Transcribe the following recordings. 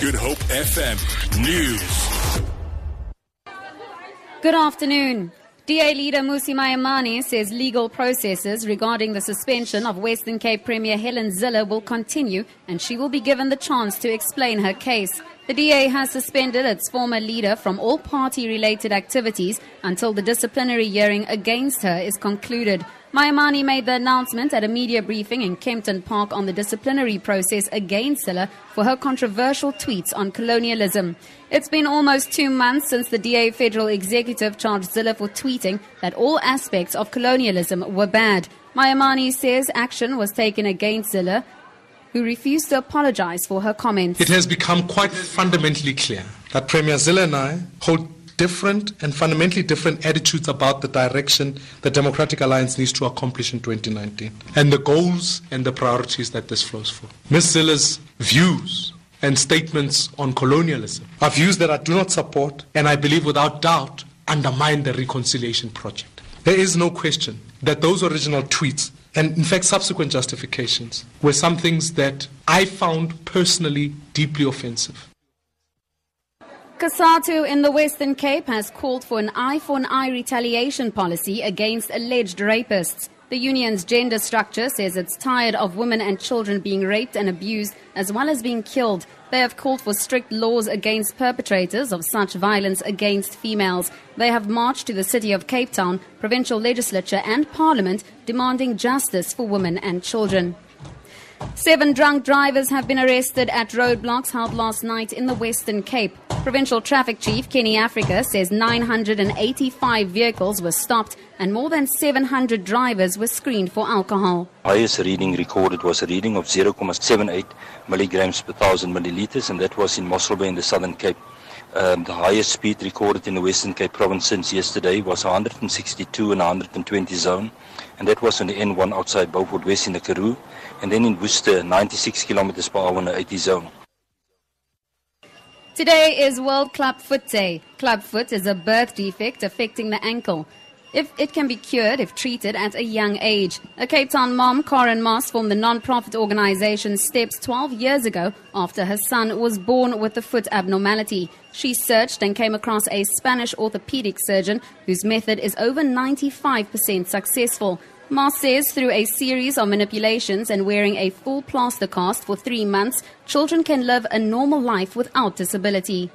Good Hope FM News. Good afternoon. DA leader Mmusi Maimane says legal processes regarding the suspension of Western Cape Premier Helen Zille will continue and she will be given the chance to explain her case. The DA has suspended its former leader from all party related activities until the disciplinary hearing against her is concluded. Maimane made the announcement at a media briefing in Kempton Park on the disciplinary process against Zille for her controversial tweets on colonialism. It's been almost two months since the DA federal executive charged Zille for tweeting that all aspects of colonialism were bad. Maimane says action was taken against Zille, who refused to apologize for her comments. It has become quite fundamentally clear that Premier Zille and I hold different and fundamentally different attitudes about the direction the Democratic Alliance needs to accomplish in 2019 and the goals and the priorities that this flows for. Ms. Zille's views and statements on colonialism are views that I do not support and I believe without doubt undermine the reconciliation project. There is no question that those original tweets and in fact subsequent justifications were some things that I found personally deeply offensive. COSATU in the Western Cape has called for an eye for an eye retaliation policy against alleged rapists. The union's gender structure says it's tired of women and children being raped and abused as well as being killed. They have called for strict laws against perpetrators of such violence against females. They have marched to the city of Cape Town, provincial legislature and parliament demanding justice for women and children. Seven drunk drivers have been arrested at roadblocks held last night in the Western Cape. Provincial Traffic Chief Kenny Africa says 985 vehicles were stopped and more than 700 drivers were screened for alcohol. Highest reading recorded was a reading of 0.78 milligrams per thousand milliliters, and that was in Mossel Bay in the Southern Cape. Um, the highest speed recorded in the Western Cape province since yesterday was 162 and 120 zone, and that was on the N1 outside Beaufort West in the Karoo, and then in Worcester, 96 kilometers per hour in the 80 zone. Today is World Club Foot Day. Club foot is a birth defect affecting the ankle. If it can be cured if treated at a young age. A Cape Town mom, Karen Moss, formed the non-profit organization Steps 12 years ago after her son was born with a foot abnormality. She searched and came across a Spanish orthopedic surgeon whose method is over 95% successful. Moss says through a series of manipulations and wearing a full plaster cast for three months, children can live a normal life without disability.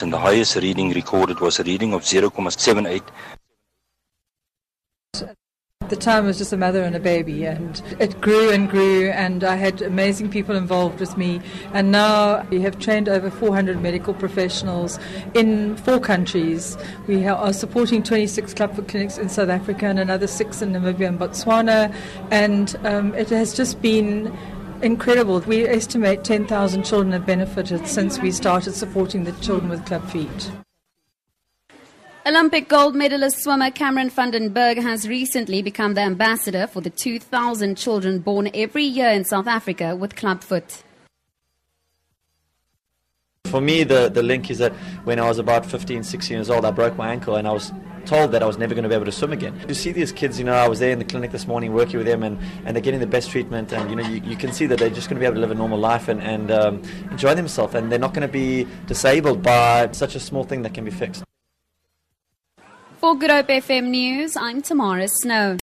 And the highest reading recorded was a reading of 0.78 At the time, it was just a mother and a baby, and it grew and grew, and I had amazing people involved with me. And now we have trained over 400 medical professionals in four countries. We are supporting 26 club clubfoot clinics in South Africa and another six in Namibia and Botswana, and um, it has just been incredible. We estimate 10,000 children have benefited since we started supporting the children with club feet. Olympic gold medalist swimmer Cameron van der Burgh has recently become the ambassador for the 2,000 children born every year in South Africa with clubfoot. For me, the, the link is that when I was about 15, 16 years old, I broke my ankle and I was told that I was never going to be able to swim again. You see these kids, you know, I was there in the clinic this morning working with them and, and they're getting the best treatment and, you know, you, you can see that they're just going to be able to live a normal life and, and um, enjoy themselves and they're not going to be disabled by such a small thing that can be fixed. For Good Hope FM News, I'm Tamara Snow.